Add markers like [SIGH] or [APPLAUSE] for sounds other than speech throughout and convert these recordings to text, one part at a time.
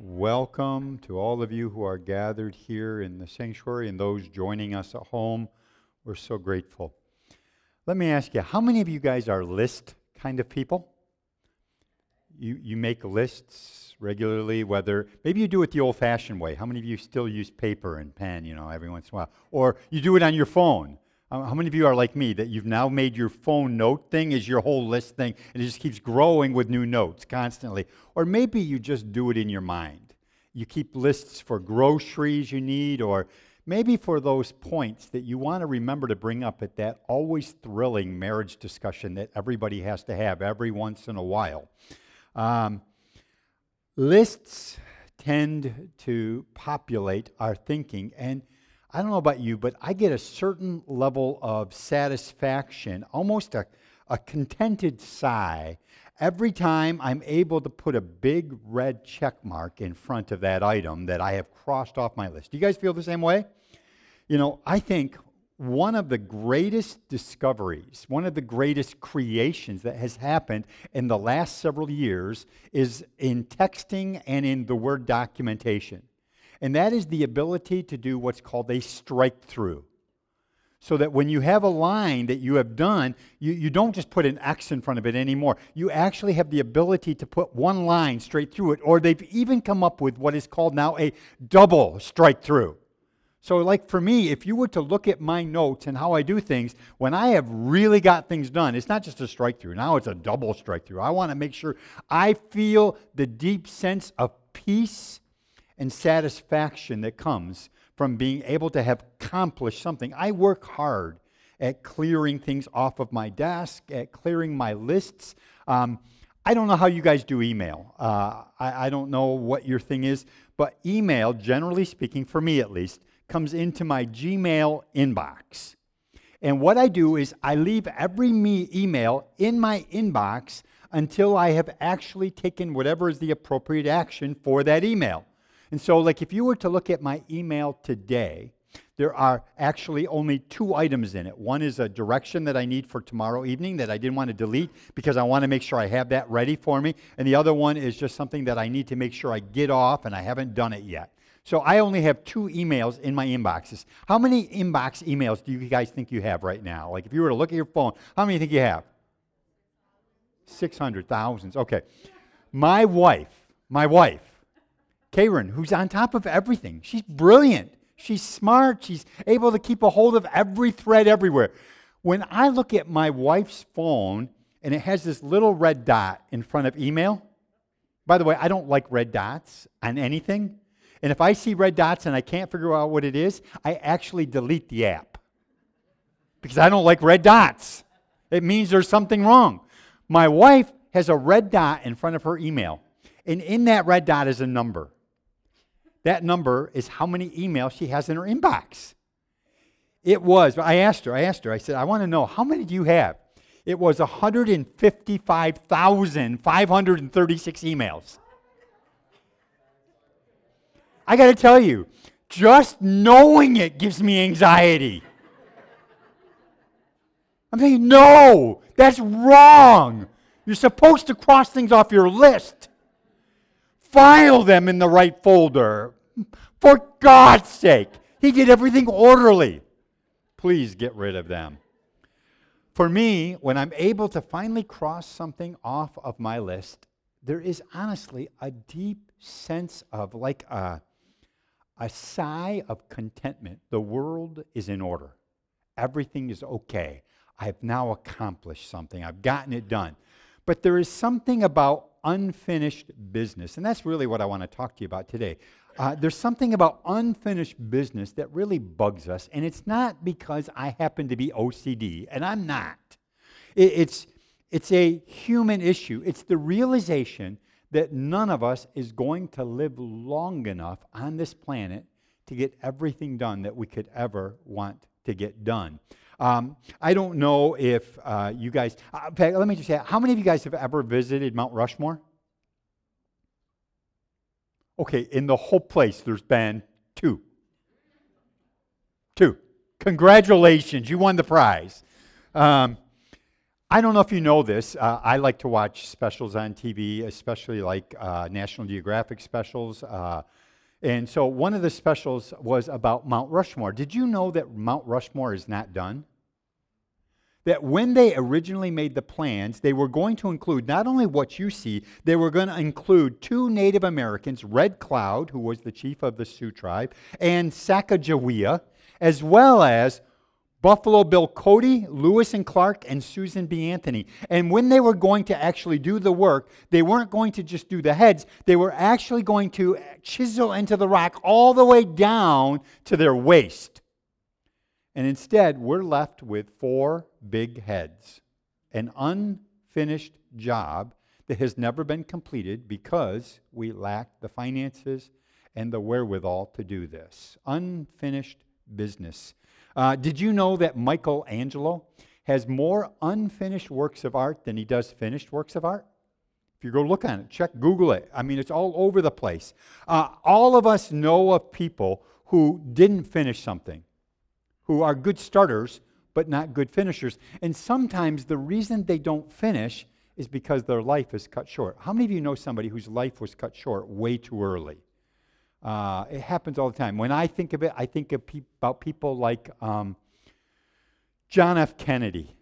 welcome to all of you who are gathered here in the sanctuary and those joining us at home. We're so grateful. Let me ask you, how many of you guys are list kind of people? You, you make lists regularly, whether maybe you do it the old fashioned way. How many of you still use paper and pen, you know, every once in a while? Or you do it on your phone. How many of you are like me that you've now made your phone note thing as your whole list thing and it just keeps growing with new notes constantly? Or maybe you just do it in your mind. You keep lists for groceries you need, or maybe for those points that you want to remember to bring up at that always thrilling marriage discussion that everybody has to have every once in a while. Um, lists tend to populate our thinking and I don't know about you, but I get a certain level of satisfaction, almost a, a contented sigh, every time I'm able to put a big red check mark in front of that item that I have crossed off my list. Do you guys feel the same way? You know, I think one of the greatest discoveries, one of the greatest creations that has happened in the last several years is in texting and in the Word documentation and that is the ability to do what's called a strike through. So that when you have a line that you have done, you, you don't just put an X in front of it anymore. You actually have the ability to put one line straight through it, or they've even come up with what is called now a double strike through. So, like for me, if you were to look at my notes and how I do things, when I have really got things done, it's not just a strike through. Now it's a double strike through. I want to make sure I feel the deep sense of peace and satisfaction that comes from being able to have accomplished something. I work hard at clearing things off of my desk, at clearing my lists. Um, I don't know how you guys do email. Uh, I, I don't know what your thing is, but email, generally speaking, for me at least, comes into my Gmail inbox. And what I do is I leave every me email in my inbox until I have actually taken whatever is the appropriate action for that email. And so, like, if you were to look at my email today, there are actually only two items in it. One is a direction that I need for tomorrow evening that I didn't want to delete because I want to make sure I have that ready for me. And the other one is just something that I need to make sure I get off and I haven't done it yet. So I only have two emails in my inboxes. How many inbox emails do you guys think you have right now? Like if you were to look at your phone, how many do you think you have? 600,000. Okay. My wife, my wife Karen, who's on top of everything. She's brilliant. She's smart. She's able to keep a hold of every thread everywhere. When I look at my wife's phone and it has this little red dot in front of email, by the way, I don't like red dots on anything. And if I see red dots and I can't figure out what it is, I actually delete the app because I don't like red dots. It means there's something wrong. My wife has a red dot in front of her email, and in that red dot is a number. That number is how many emails she has in her inbox. It was, I asked her, I asked her, I said, I want to know, how many do you have? It was 155,536 emails. I got to tell you, just knowing it gives me anxiety. I'm saying, no, that's wrong. You're supposed to cross things off your list file them in the right folder. For God's sake, he did everything orderly. Please get rid of them. For me, when I'm able to finally cross something off of my list, there is honestly a deep sense of like a, a sigh of contentment. The world is in order, everything is okay. I've now accomplished something, I've gotten it done. But there is something about unfinished business. And that's really what I want to talk to you about today. Uh, there's something about unfinished business that really bugs us, and it's not because I happen to be OCD, and I'm not. It, it's, it's a human issue. It's the realization that none of us is going to live long enough on this planet to get everything done that we could ever want to get done. Um, I don't know if uh, you guys, uh, let me just say, how many of you guys have ever visited Mount Rushmore? Okay, in the whole place, there's been two. Two. Congratulations, you won the prize. Um, I don't know if you know this. Uh, I like to watch specials on TV, especially like uh, National Geographic specials. And so one of the specials was about Mount Rushmore. Did you know that Mount Rushmore is not done? That when they originally made the plans, they were going to include not only what you see, they were going to include two Native Americans, Red Cloud, who was the chief of the Sioux tribe, and Sacagawea, as well as Buffalo Bill Cody, Lewis and Clark, and Susan B. Anthony. And when they were going to actually do the work, they weren't going to just do the heads, they were actually going to chisel into the rock all the way down to their waist. And instead, we're left with four big heads, an unfinished job that has never been completed because we lack the finances and the wherewithal to do this. Unfinished business. Uh, did you know that Michelangelo has more unfinished works of art than he does finished works of art? If you go look on it, check, Google it. I mean, it's all over the place. Uh, all of us know of people who didn't finish something, who are good starters, but not good finishers. And sometimes the reason they don't finish is because their life is cut short. How many of you know somebody whose life was cut short way too early? Uh, it happens all the time. When I think of it, I think of pe- about people like um, John F. Kennedy,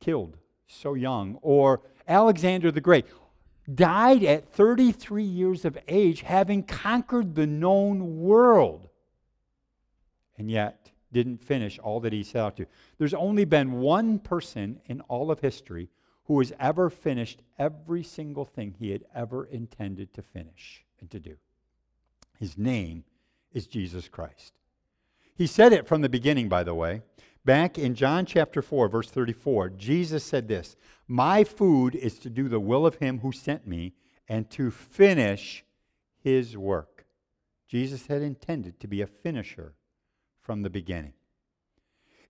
killed so young, or Alexander the Great, died at 33 years of age, having conquered the known world, and yet didn't finish all that he set out to. There's only been one person in all of history who has ever finished every single thing he had ever intended to finish and to do. His name is Jesus Christ. He said it from the beginning, by the way. Back in John chapter 4, verse 34, Jesus said this My food is to do the will of him who sent me and to finish his work. Jesus had intended to be a finisher from the beginning.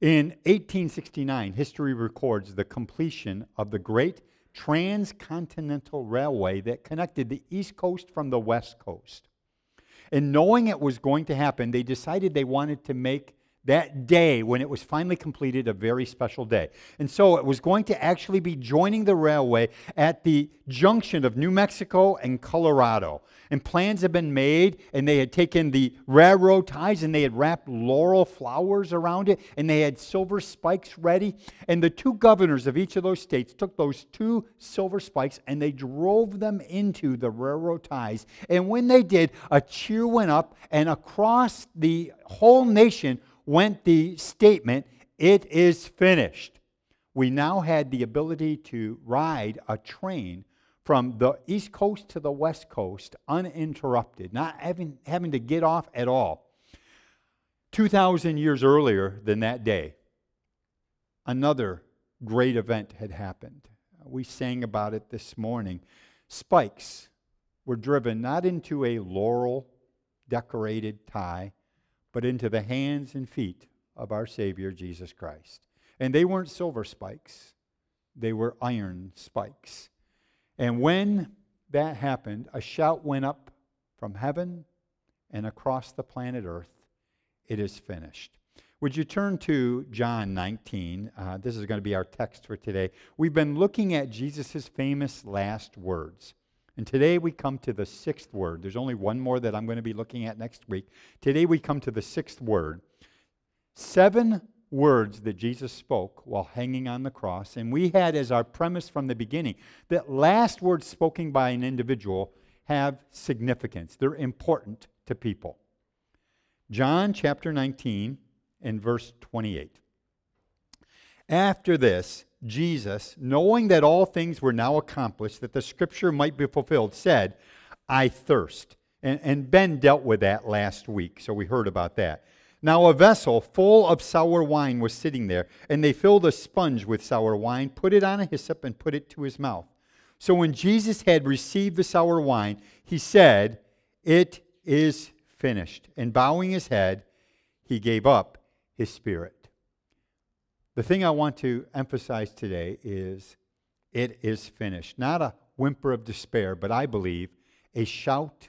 In 1869, history records the completion of the great transcontinental railway that connected the East Coast from the West Coast. And knowing it was going to happen, they decided they wanted to make that day when it was finally completed a very special day. And so it was going to actually be joining the railway at the junction of New Mexico and Colorado. And plans had been made, and they had taken the railroad ties and they had wrapped laurel flowers around it, and they had silver spikes ready. And the two governors of each of those states took those two silver spikes and they drove them into the railroad ties. And when they did, a cheer went up, and across the whole nation, went the statement, It is finished. We now had the ability to ride a train from the East Coast to the West Coast uninterrupted, not having, having to get off at all. 2,000 years earlier than that day, another great event had happened. We sang about it this morning. Spikes were driven not into a laurel decorated tie, but into the hands and feet of our Savior Jesus Christ. And they weren't silver spikes, they were iron spikes. And when that happened, a shout went up from heaven and across the planet Earth it is finished. Would you turn to John 19? Uh, this is going to be our text for today. We've been looking at Jesus' famous last words. And today we come to the sixth word. There's only one more that I'm going to be looking at next week. Today we come to the sixth word. Seven words that Jesus spoke while hanging on the cross. And we had as our premise from the beginning that last words spoken by an individual have significance, they're important to people. John chapter 19 and verse 28. After this, Jesus, knowing that all things were now accomplished, that the scripture might be fulfilled, said, I thirst. And, and, Ben dealt with that last week, so we heard about that. Now, a vessel full of sour wine was sitting there, and they filled a sponge with sour wine, put it on a hyssop, and put it to his mouth. So when Jesus had received the sour wine, he said, It is finished. And bowing his head, he gave up his spirit. The thing I want to emphasize today is it is finished. Not a whimper of despair, but I believe a shout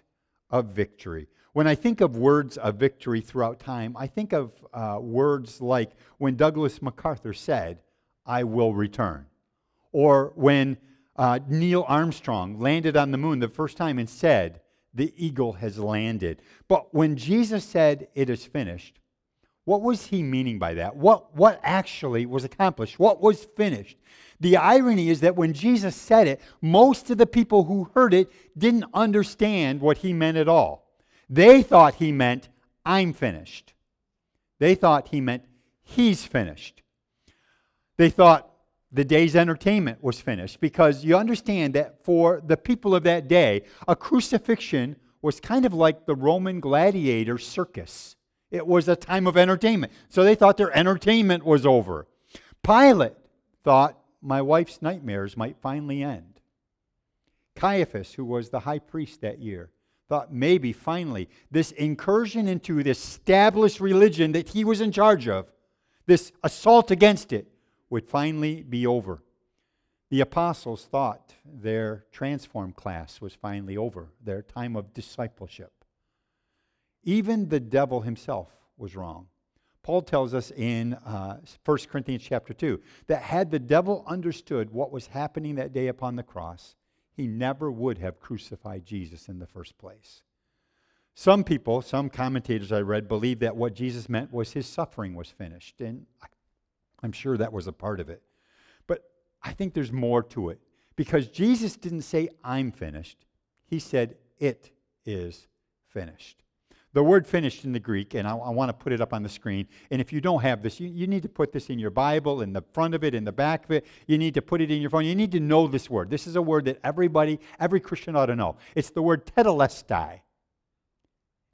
of victory. When I think of words of victory throughout time, I think of uh, words like when Douglas MacArthur said, I will return. Or when uh, Neil Armstrong landed on the moon the first time and said, The eagle has landed. But when Jesus said, It is finished, what was he meaning by that? What, what actually was accomplished? What was finished? The irony is that when Jesus said it, most of the people who heard it didn't understand what he meant at all. They thought he meant, I'm finished. They thought he meant, he's finished. They thought the day's entertainment was finished because you understand that for the people of that day, a crucifixion was kind of like the Roman gladiator circus. It was a time of entertainment. So they thought their entertainment was over. Pilate thought my wife's nightmares might finally end. Caiaphas, who was the high priest that year, thought maybe finally this incursion into this established religion that he was in charge of, this assault against it, would finally be over. The apostles thought their transform class was finally over, their time of discipleship. Even the devil himself was wrong. Paul tells us in uh, 1 Corinthians chapter 2 that had the devil understood what was happening that day upon the cross, he never would have crucified Jesus in the first place. Some people, some commentators I read, believe that what Jesus meant was his suffering was finished. And I'm sure that was a part of it. But I think there's more to it because Jesus didn't say, I'm finished. He said, It is finished. The word finished in the Greek, and I, I want to put it up on the screen. And if you don't have this, you, you need to put this in your Bible, in the front of it, in the back of it. You need to put it in your phone. You need to know this word. This is a word that everybody, every Christian ought to know. It's the word tetelestai.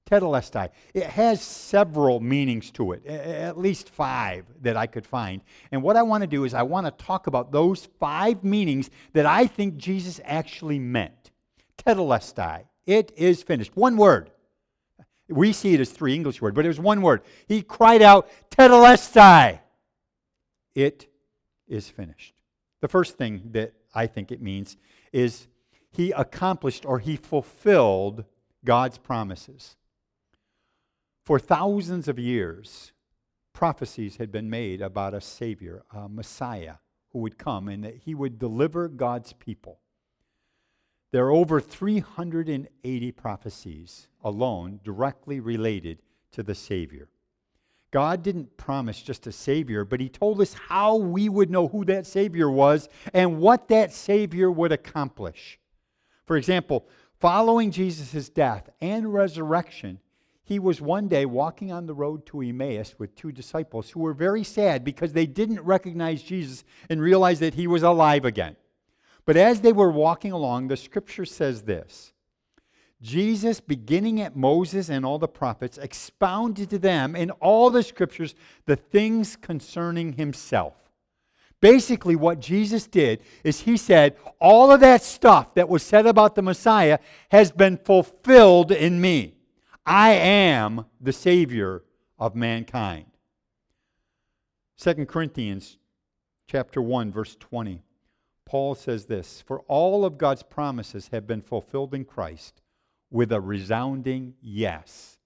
Tetelestai. It has several meanings to it, at least five that I could find. And what I want to do is I want to talk about those five meanings that I think Jesus actually meant. Tetelestai. It is finished. One word. We see it as three English words, but it was one word. He cried out, Tetelestai. It is finished. The first thing that I think it means is he accomplished or he fulfilled God's promises. For thousands of years, prophecies had been made about a Savior, a Messiah, who would come and that he would deliver God's people. There are over 380 prophecies alone directly related to the Savior. God didn't promise just a Savior, but He told us how we would know who that Savior was and what that Savior would accomplish. For example, following Jesus' death and resurrection, he was one day walking on the road to Emmaus with two disciples who were very sad because they didn't recognize Jesus and realize that he was alive again. But as they were walking along, the scripture says this Jesus, beginning at Moses and all the prophets, expounded to them in all the scriptures the things concerning himself. Basically, what Jesus did is he said, All of that stuff that was said about the Messiah has been fulfilled in me. I am the Savior of mankind. 2 Corinthians chapter 1 verse 20. Paul says this For all of God's promises have been fulfilled in Christ with a resounding yes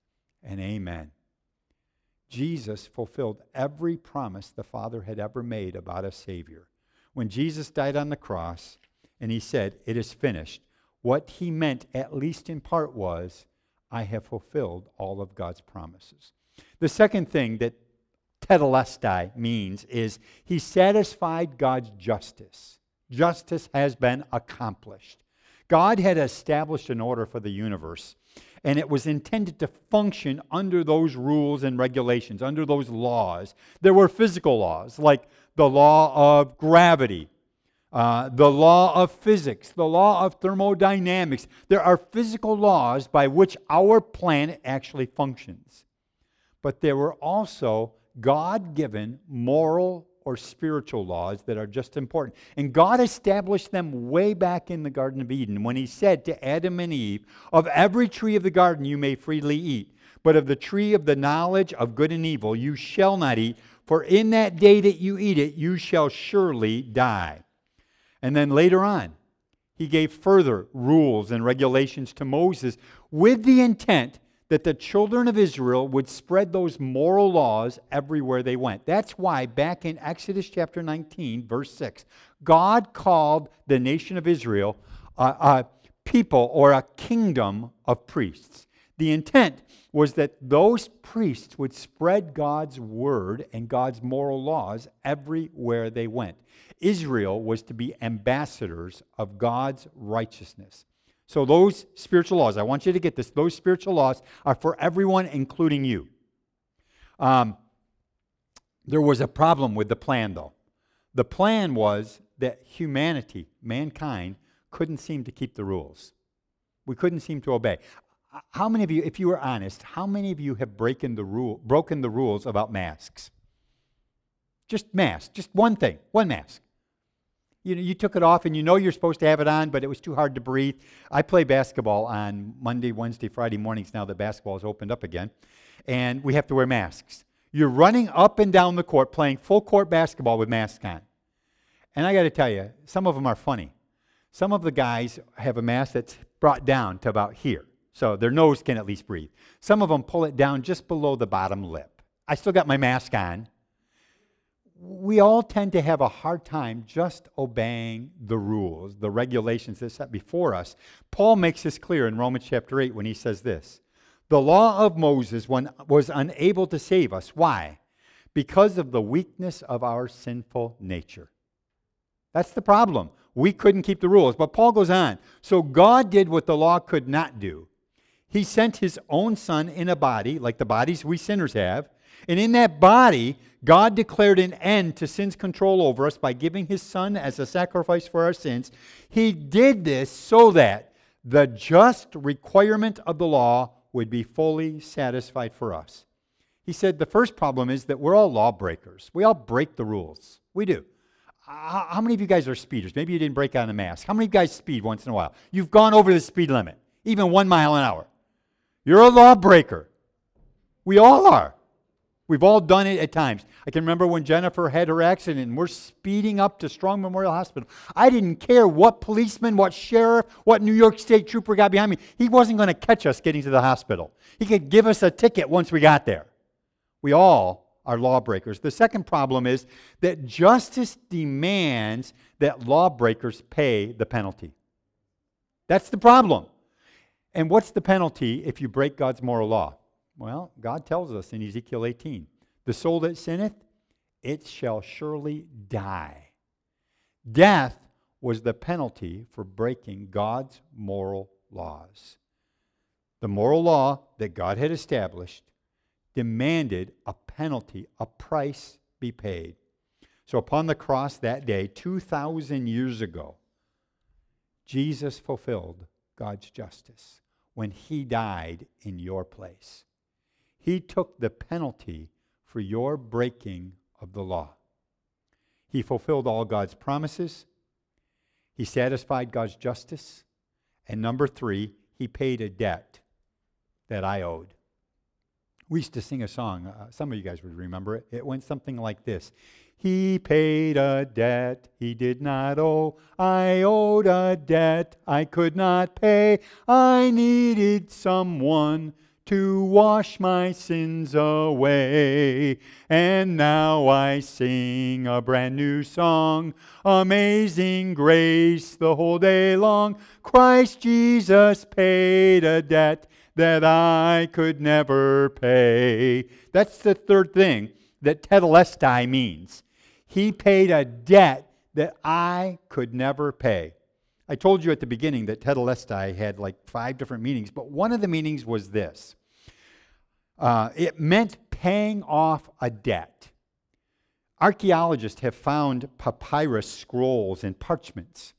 and amen. Jesus fulfilled every promise the Father had ever made about a Savior. When Jesus died on the cross and he said, It is finished, what he meant, at least in part, was, I have fulfilled all of God's promises. The second thing that tetelestai means is he satisfied God's justice justice has been accomplished. God had established an order for the universe, and it was intended to function under those rules and regulations, under those laws. There were physical laws, like the law of gravity, uh, the law of physics, the law of thermodynamics. There are physical laws by which our planet actually functions. But there were also God given moral or spiritual laws that are just important. And God established them way back in the Garden of Eden when He said to Adam and Eve, Of every tree of the garden you may freely eat, but of the tree of the knowledge of good and evil you shall not eat, for in that day that you eat it, you shall surely die. And then later on, He gave further rules and regulations to Moses with the intent that the children of Israel would spread those moral laws everywhere they went. That's why, back in Exodus chapter 19, verse 6, God called the nation of Israel a, a people or a kingdom of priests. The intent was that those priests would spread God's word and God's moral laws everywhere they went. Israel was to be ambassadors of God's righteousness. So, those spiritual laws, I want you to get this, those spiritual laws are for everyone, including you. Um, there was a problem with the plan, though. The plan was that humanity, mankind, couldn't seem to keep the rules. We couldn't seem to obey. How many of you, if you were honest, how many of you have broken the, rule, broken the rules about masks? Just masks, just one thing, one mask you know, you took it off and you know you're supposed to have it on, but it was too hard to breathe. I play basketball on Monday, Wednesday, Friday mornings now that basketball has opened up again, and we have to wear masks. You're running up and down the court playing full court basketball with masks on. And I got to tell you, some of them are funny. Some of the guys have a mask that's brought down to about here, so their nose can at least breathe. Some of them pull it down just below the bottom lip. I still got my mask on, we all tend to have a hard time just obeying the rules, the regulations that set before us. Paul makes this clear in Romans chapter 8 when he says this The law of Moses was unable to save us. Why? Because of the weakness of our sinful nature. That's the problem. We couldn't keep the rules. But Paul goes on. So God did what the law could not do. He sent his own son in a body, like the bodies we sinners have. And in that body, God declared an end to sin's control over us by giving his son as a sacrifice for our sins. He did this so that the just requirement of the law would be fully satisfied for us. He said the first problem is that we're all lawbreakers. We all break the rules. We do. How many of you guys are speeders? Maybe you didn't break out a mask. How many of you guys speed once in a while? You've gone over the speed limit, even one mile an hour. You're a lawbreaker. We all are. We've all done it at times. I can remember when Jennifer had her accident and we're speeding up to Strong Memorial Hospital. I didn't care what policeman, what sheriff, what New York State trooper got behind me. He wasn't going to catch us getting to the hospital. He could give us a ticket once we got there. We all are lawbreakers. The second problem is that justice demands that lawbreakers pay the penalty. That's the problem. And what's the penalty if you break God's moral law? Well, God tells us in Ezekiel 18 the soul that sinneth, it shall surely die. Death was the penalty for breaking God's moral laws. The moral law that God had established demanded a penalty, a price be paid. So upon the cross that day, 2,000 years ago, Jesus fulfilled God's justice when he died in your place. He took the penalty for your breaking of the law. He fulfilled all God's promises. He satisfied God's justice. And number three, he paid a debt that I owed. We used to sing a song. Uh, some of you guys would remember it. It went something like this He paid a debt he did not owe. I owed a debt I could not pay. I needed someone to wash my sins away. And now I sing a brand new song, Amazing Grace, the whole day long. Christ Jesus paid a debt that I could never pay. That's the third thing that tetelestai means. He paid a debt that I could never pay. I told you at the beginning that tetelestai had like five different meanings, but one of the meanings was this uh, it meant paying off a debt. Archaeologists have found papyrus scrolls and parchments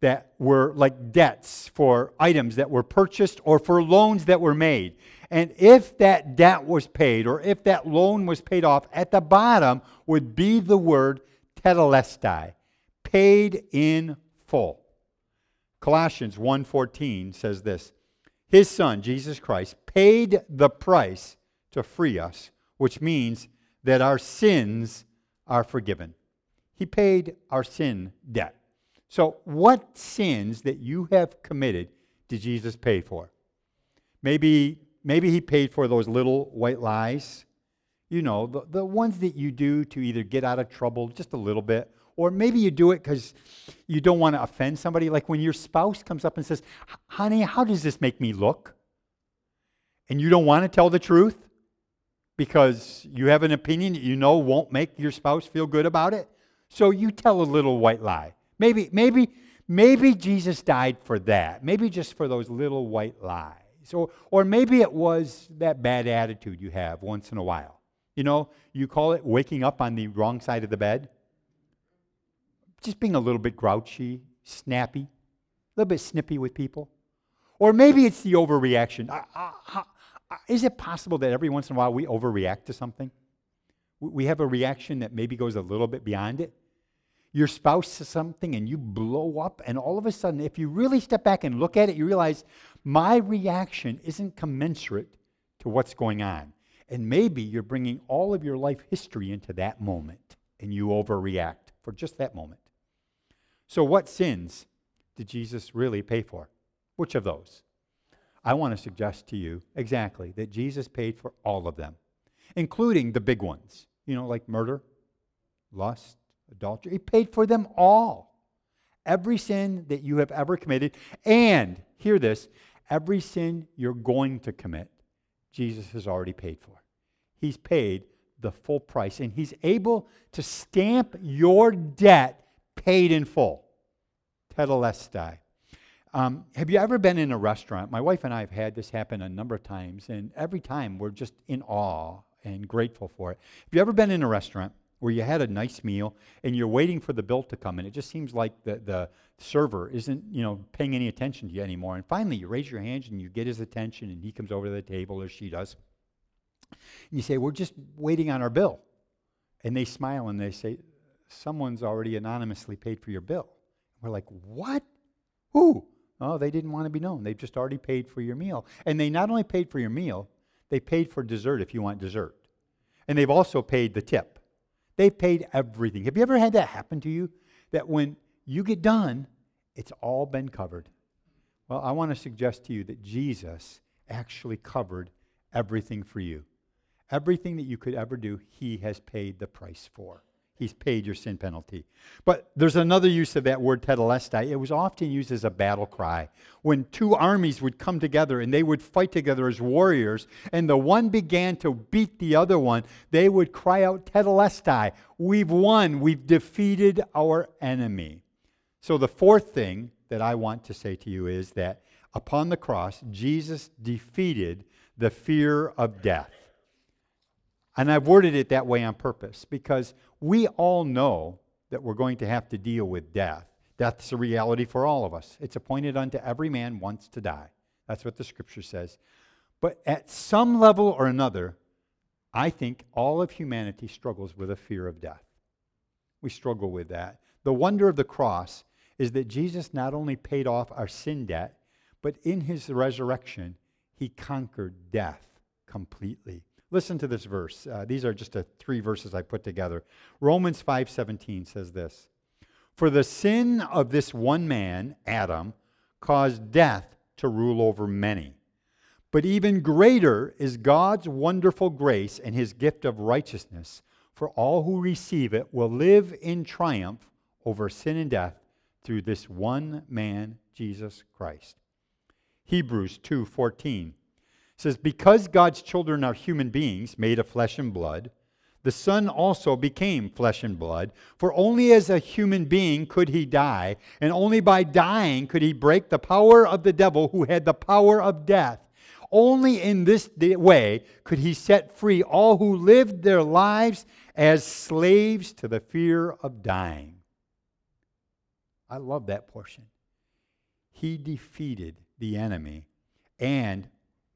that were like debts for items that were purchased or for loans that were made. And if that debt was paid or if that loan was paid off, at the bottom would be the word tetelestai, paid in full. Colossians 1:14 says this, his son Jesus Christ paid the price to free us, which means that our sins are forgiven. He paid our sin debt. So, what sins that you have committed did Jesus pay for? Maybe maybe he paid for those little white lies. You know, the, the ones that you do to either get out of trouble just a little bit, or maybe you do it because you don't want to offend somebody. Like when your spouse comes up and says, Honey, how does this make me look? And you don't want to tell the truth because you have an opinion that you know won't make your spouse feel good about it. So you tell a little white lie. Maybe, maybe, maybe Jesus died for that. Maybe just for those little white lies. Or, or maybe it was that bad attitude you have once in a while. You know, you call it waking up on the wrong side of the bed. Just being a little bit grouchy, snappy, a little bit snippy with people. Or maybe it's the overreaction. Is it possible that every once in a while we overreact to something? We have a reaction that maybe goes a little bit beyond it. Your spouse says something and you blow up, and all of a sudden, if you really step back and look at it, you realize my reaction isn't commensurate to what's going on. And maybe you're bringing all of your life history into that moment and you overreact for just that moment. So, what sins did Jesus really pay for? Which of those? I want to suggest to you exactly that Jesus paid for all of them, including the big ones, you know, like murder, lust, adultery. He paid for them all. Every sin that you have ever committed, and hear this, every sin you're going to commit, Jesus has already paid for. He's paid the full price, and He's able to stamp your debt paid in full. Tetelestai. Um, have you ever been in a restaurant? My wife and I have had this happen a number of times, and every time we're just in awe and grateful for it. Have you ever been in a restaurant where you had a nice meal and you're waiting for the bill to come, and it just seems like the, the server isn't, you know, paying any attention to you anymore. And finally, you raise your hands and you get his attention, and he comes over to the table or she does. And you say, "We're just waiting on our bill," and they smile and they say, "Someone's already anonymously paid for your bill." We're like, "What? Who?" Oh, they didn't want to be known. They've just already paid for your meal. And they not only paid for your meal, they paid for dessert if you want dessert. And they've also paid the tip. They've paid everything. Have you ever had that happen to you? That when you get done, it's all been covered. Well, I want to suggest to you that Jesus actually covered everything for you. Everything that you could ever do, he has paid the price for. He's paid your sin penalty. But there's another use of that word tetelestai. It was often used as a battle cry. When two armies would come together and they would fight together as warriors, and the one began to beat the other one, they would cry out, Tetelestai, we've won, we've defeated our enemy. So the fourth thing that I want to say to you is that upon the cross, Jesus defeated the fear of death. And I've worded it that way on purpose because we all know that we're going to have to deal with death. Death's a reality for all of us. It's appointed unto every man once to die. That's what the scripture says. But at some level or another, I think all of humanity struggles with a fear of death. We struggle with that. The wonder of the cross is that Jesus not only paid off our sin debt, but in his resurrection, he conquered death completely. Listen to this verse. Uh, these are just three verses I put together. Romans 5:17 says this: "For the sin of this one man, Adam, caused death to rule over many. But even greater is God's wonderful grace and his gift of righteousness, for all who receive it will live in triumph over sin and death through this one man, Jesus Christ." Hebrews 2:14 says, Because God's children are human beings made of flesh and blood, the Son also became flesh and blood, for only as a human being could he die, and only by dying could he break the power of the devil who had the power of death. Only in this way could he set free all who lived their lives as slaves to the fear of dying. I love that portion. He defeated the enemy and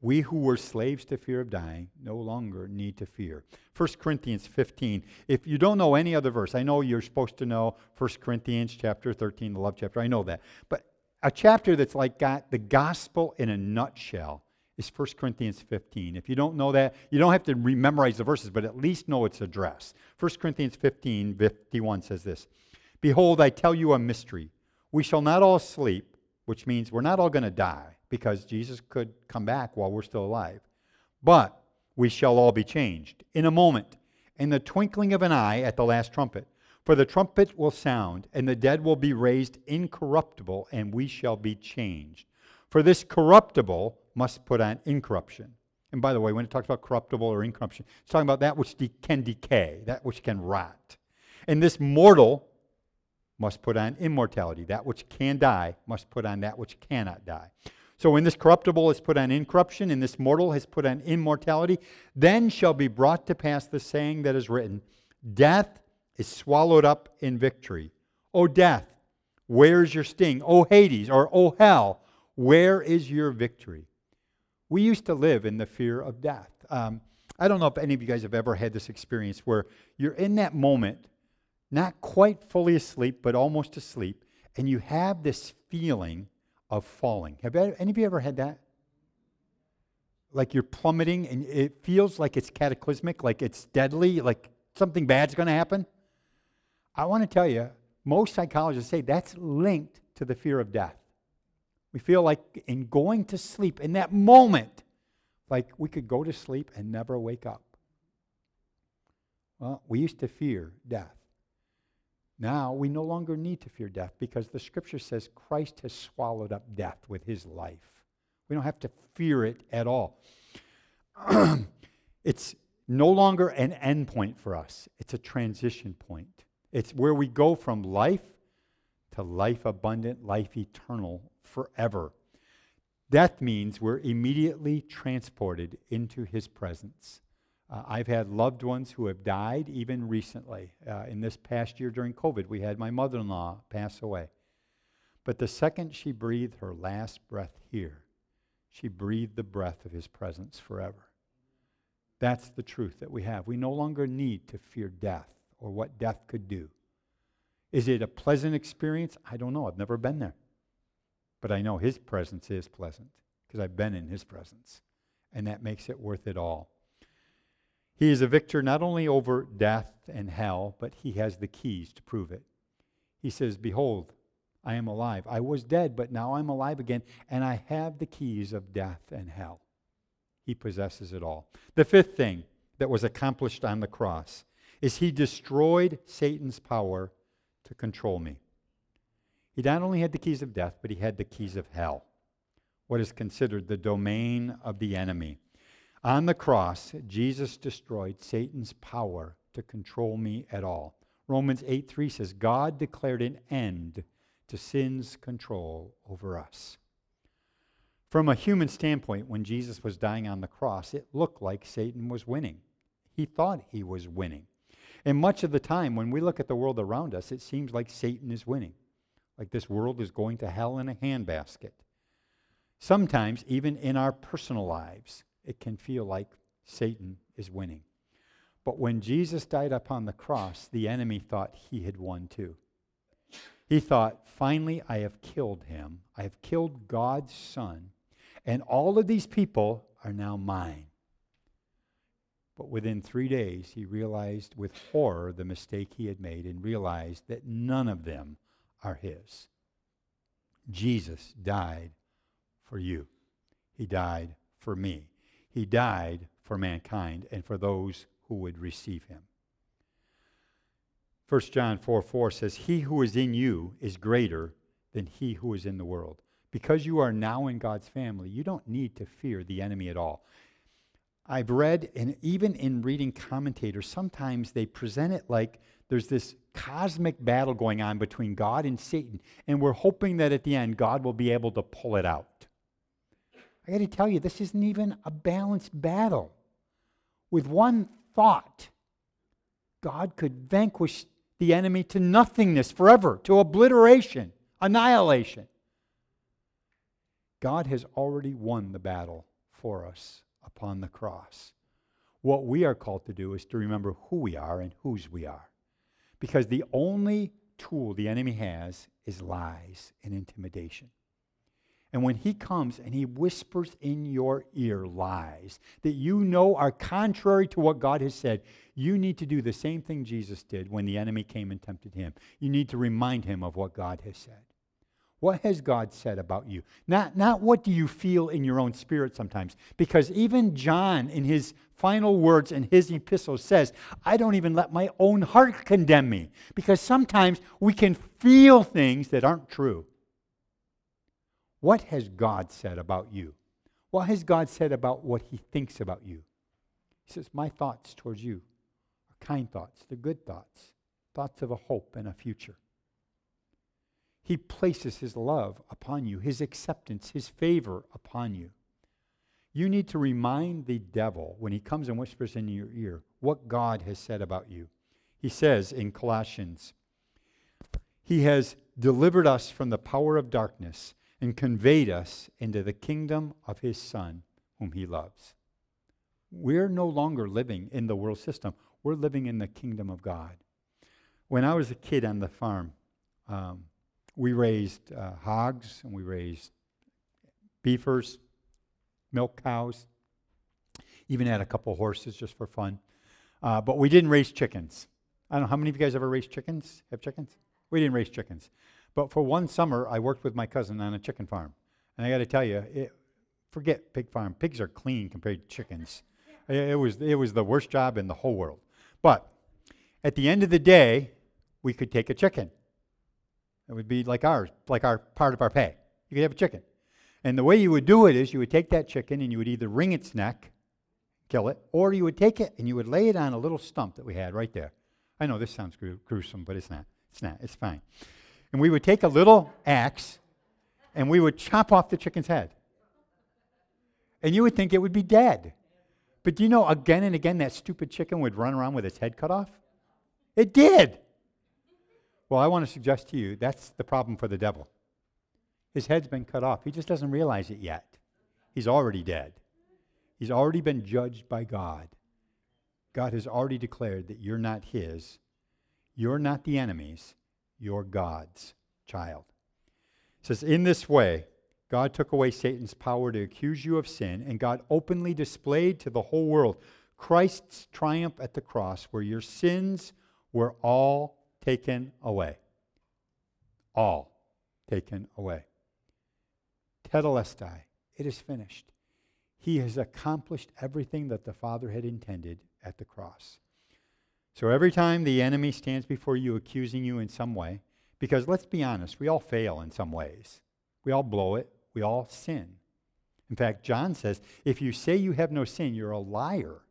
we who were slaves to fear of dying no longer need to fear. 1 Corinthians 15. If you don't know any other verse, I know you're supposed to know 1 Corinthians chapter 13, the love chapter. I know that. But a chapter that's like got the gospel in a nutshell is 1 Corinthians 15. If you don't know that, you don't have to memorize the verses, but at least know its address. 1 Corinthians 15, 51 says this Behold, I tell you a mystery. We shall not all sleep, which means we're not all going to die because Jesus could come back while we're still alive. But we shall all be changed in a moment, in the twinkling of an eye at the last trumpet. For the trumpet will sound, and the dead will be raised incorruptible, and we shall be changed. For this corruptible must put on incorruption. And by the way, when it talks about corruptible or incorruption, it's talking about that which de- can decay, that which can rot. And this mortal must put on immortality. That which can die must put on that which cannot die. So when this corruptible is put on incorruption, and this mortal has put on immortality, then shall be brought to pass the saying that is written Death is swallowed up in victory. O death, where's your sting? O Hades, or O hell, where is your victory? We used to live in the fear of death. Um, I don't know if any of you guys have ever had this experience where you're in that moment, not quite fully asleep, but almost asleep, and you have this feeling of falling. Have any of you ever had that? Like you're plummeting and it feels like it's cataclysmic, like it's deadly, like something bad's going to happen? I want to tell you, most psychologists say that's linked to the fear of death. We feel like in going to sleep, in that moment, like we could go to sleep and never wake up. Well, we used to fear death. Now we no longer need to fear death because the scripture says Christ has swallowed up death with his life. We don't have to fear it at all. [CLEARS THROAT] it's no longer an end point for us, it's a transition point. It's where we go from life to life abundant, life eternal forever. Death means we're immediately transported into his presence. Uh, I've had loved ones who have died even recently. Uh, in this past year during COVID, we had my mother in law pass away. But the second she breathed her last breath here, she breathed the breath of his presence forever. That's the truth that we have. We no longer need to fear death or what death could do. Is it a pleasant experience? I don't know. I've never been there. But I know his presence is pleasant because I've been in his presence. And that makes it worth it all. He is a victor not only over death and hell, but he has the keys to prove it. He says, Behold, I am alive. I was dead, but now I'm alive again, and I have the keys of death and hell. He possesses it all. The fifth thing that was accomplished on the cross is he destroyed Satan's power to control me. He not only had the keys of death, but he had the keys of hell, what is considered the domain of the enemy. On the cross, Jesus destroyed Satan's power to control me at all. Romans 8 3 says, God declared an end to sin's control over us. From a human standpoint, when Jesus was dying on the cross, it looked like Satan was winning. He thought he was winning. And much of the time, when we look at the world around us, it seems like Satan is winning, like this world is going to hell in a handbasket. Sometimes, even in our personal lives, it can feel like Satan is winning. But when Jesus died upon the cross, the enemy thought he had won too. He thought, finally, I have killed him. I have killed God's son. And all of these people are now mine. But within three days, he realized with horror the mistake he had made and realized that none of them are his. Jesus died for you, he died for me. He died for mankind and for those who would receive him. 1 John 4 4 says, He who is in you is greater than he who is in the world. Because you are now in God's family, you don't need to fear the enemy at all. I've read, and even in reading commentators, sometimes they present it like there's this cosmic battle going on between God and Satan, and we're hoping that at the end God will be able to pull it out. I got to tell you, this isn't even a balanced battle. With one thought, God could vanquish the enemy to nothingness forever, to obliteration, annihilation. God has already won the battle for us upon the cross. What we are called to do is to remember who we are and whose we are. Because the only tool the enemy has is lies and intimidation. And when he comes and he whispers in your ear lies that you know are contrary to what God has said, you need to do the same thing Jesus did when the enemy came and tempted him. You need to remind him of what God has said. What has God said about you? Not, not what do you feel in your own spirit sometimes. Because even John, in his final words in his epistle, says, I don't even let my own heart condemn me. Because sometimes we can feel things that aren't true. What has God said about you? What has God said about what he thinks about you? He says, My thoughts towards you are kind thoughts, they're good thoughts, thoughts of a hope and a future. He places His love upon you, His acceptance, His favor upon you. You need to remind the devil when he comes and whispers in your ear what God has said about you. He says in Colossians, He has delivered us from the power of darkness and conveyed us into the kingdom of His Son, whom He loves. We're no longer living in the world system, we're living in the kingdom of God. When I was a kid on the farm, um, we raised uh, hogs and we raised beefers, milk cows, even had a couple horses just for fun. Uh, but we didn't raise chickens. I don't know how many of you guys ever raised chickens? Have chickens? We didn't raise chickens. But for one summer, I worked with my cousin on a chicken farm. And I got to tell you, it, forget pig farm. Pigs are clean compared to chickens. It, it, was, it was the worst job in the whole world. But at the end of the day, we could take a chicken it would be like ours, like our part of our pay. You could have a chicken. And the way you would do it is you would take that chicken and you would either wring its neck, kill it, or you would take it and you would lay it on a little stump that we had right there. I know this sounds gru- gruesome, but it's not. It's not. It's fine. And we would take a little axe and we would chop off the chicken's head. And you would think it would be dead. But do you know, again and again, that stupid chicken would run around with its head cut off? It did. Well, I want to suggest to you that's the problem for the devil. His head's been cut off. He just doesn't realize it yet. He's already dead. He's already been judged by God. God has already declared that you're not his. You're not the enemy's. You're God's child. It says, In this way, God took away Satan's power to accuse you of sin, and God openly displayed to the whole world Christ's triumph at the cross, where your sins were all taken away. All taken away. Tetelestai, it is finished. He has accomplished everything that the Father had intended at the cross. So every time the enemy stands before you accusing you in some way, because let's be honest, we all fail in some ways. We all blow it. We all sin. In fact, John says, if you say you have no sin, you're a liar,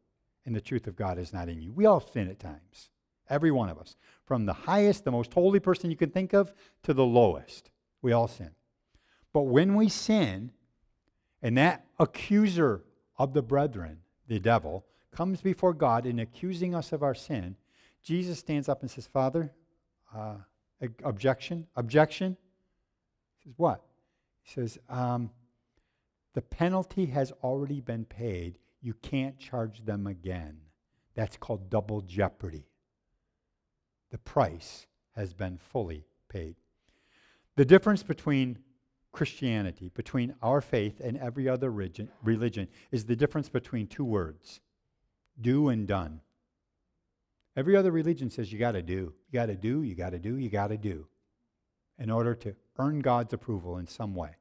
and the truth of God is not in you. We all sin at times. Every one of us. From the highest, the most holy person you can think of, to the lowest. We all sin. But when we sin, and that accuser of the brethren, the devil, comes before God in accusing us of our sin, Jesus stands up and says, Father, uh, objection, objection. He says, What? He says, um, The penalty has already been paid. You can't charge them again. That's called double jeopardy. The price has been fully paid. The difference between Christianity, between our faith and every other religion, is the difference between two words do and done. Every other religion says you got to do. You got to do, you got to do, you got to do in order to earn God's approval in some way.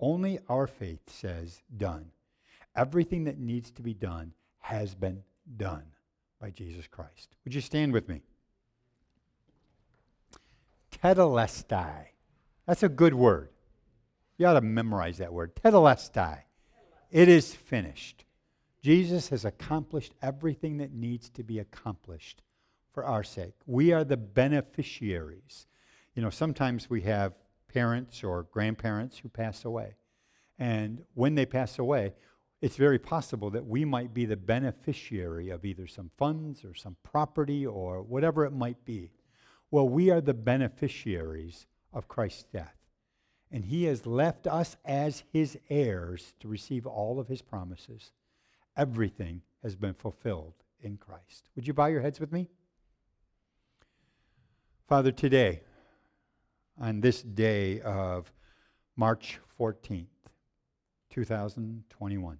Only our faith says done. Everything that needs to be done has been done by Jesus Christ. Would you stand with me? tetelestai. That's a good word. You ought to memorize that word. Tetelestai. It is finished. Jesus has accomplished everything that needs to be accomplished for our sake. We are the beneficiaries. You know, sometimes we have parents or grandparents who pass away. And when they pass away, it's very possible that we might be the beneficiary of either some funds or some property or whatever it might be. Well, we are the beneficiaries of Christ's death. And he has left us as his heirs to receive all of his promises. Everything has been fulfilled in Christ. Would you bow your heads with me? Father, today, on this day of March 14th, 2021,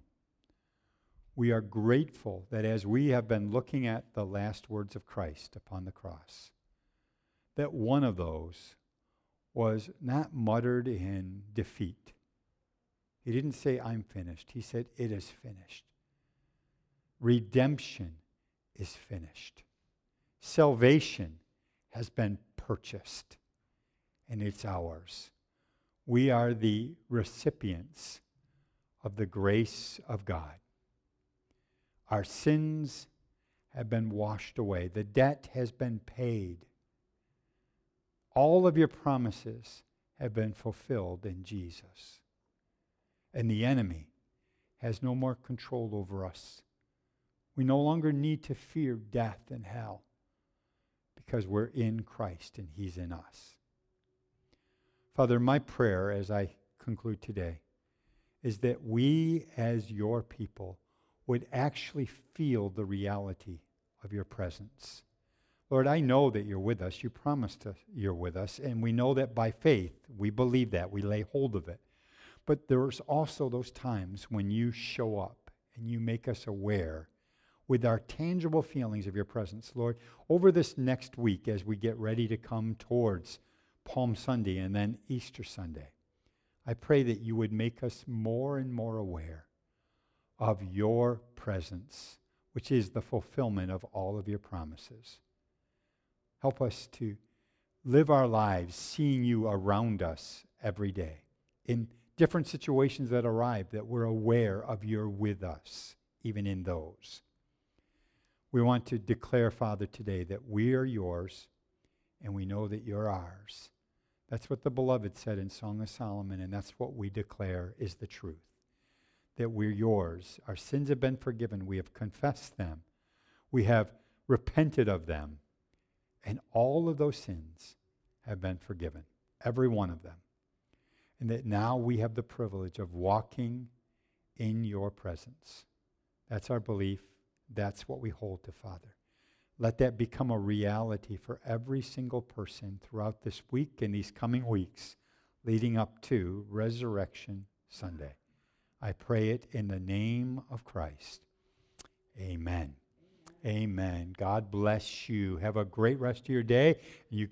we are grateful that as we have been looking at the last words of Christ upon the cross, that one of those was not muttered in defeat. He didn't say, I'm finished. He said, It is finished. Redemption is finished. Salvation has been purchased, and it's ours. We are the recipients of the grace of God. Our sins have been washed away, the debt has been paid. All of your promises have been fulfilled in Jesus. And the enemy has no more control over us. We no longer need to fear death and hell because we're in Christ and He's in us. Father, my prayer as I conclude today is that we, as your people, would actually feel the reality of your presence. Lord, I know that you're with us. You promised us you're with us. And we know that by faith, we believe that. We lay hold of it. But there's also those times when you show up and you make us aware with our tangible feelings of your presence. Lord, over this next week as we get ready to come towards Palm Sunday and then Easter Sunday, I pray that you would make us more and more aware of your presence, which is the fulfillment of all of your promises. Help us to live our lives seeing you around us every day in different situations that arrive, that we're aware of you're with us, even in those. We want to declare, Father, today that we are yours and we know that you're ours. That's what the beloved said in Song of Solomon, and that's what we declare is the truth. That we're yours. Our sins have been forgiven. We have confessed them. We have repented of them. And all of those sins have been forgiven, every one of them and that now we have the privilege of walking in your presence. That's our belief. That's what we hold to, Father. Let that become a reality for every single person throughout this week and these coming weeks leading up to Resurrection Sunday. I pray it in the name of Christ. Amen. Amen. God bless you. Have a great rest of your day. You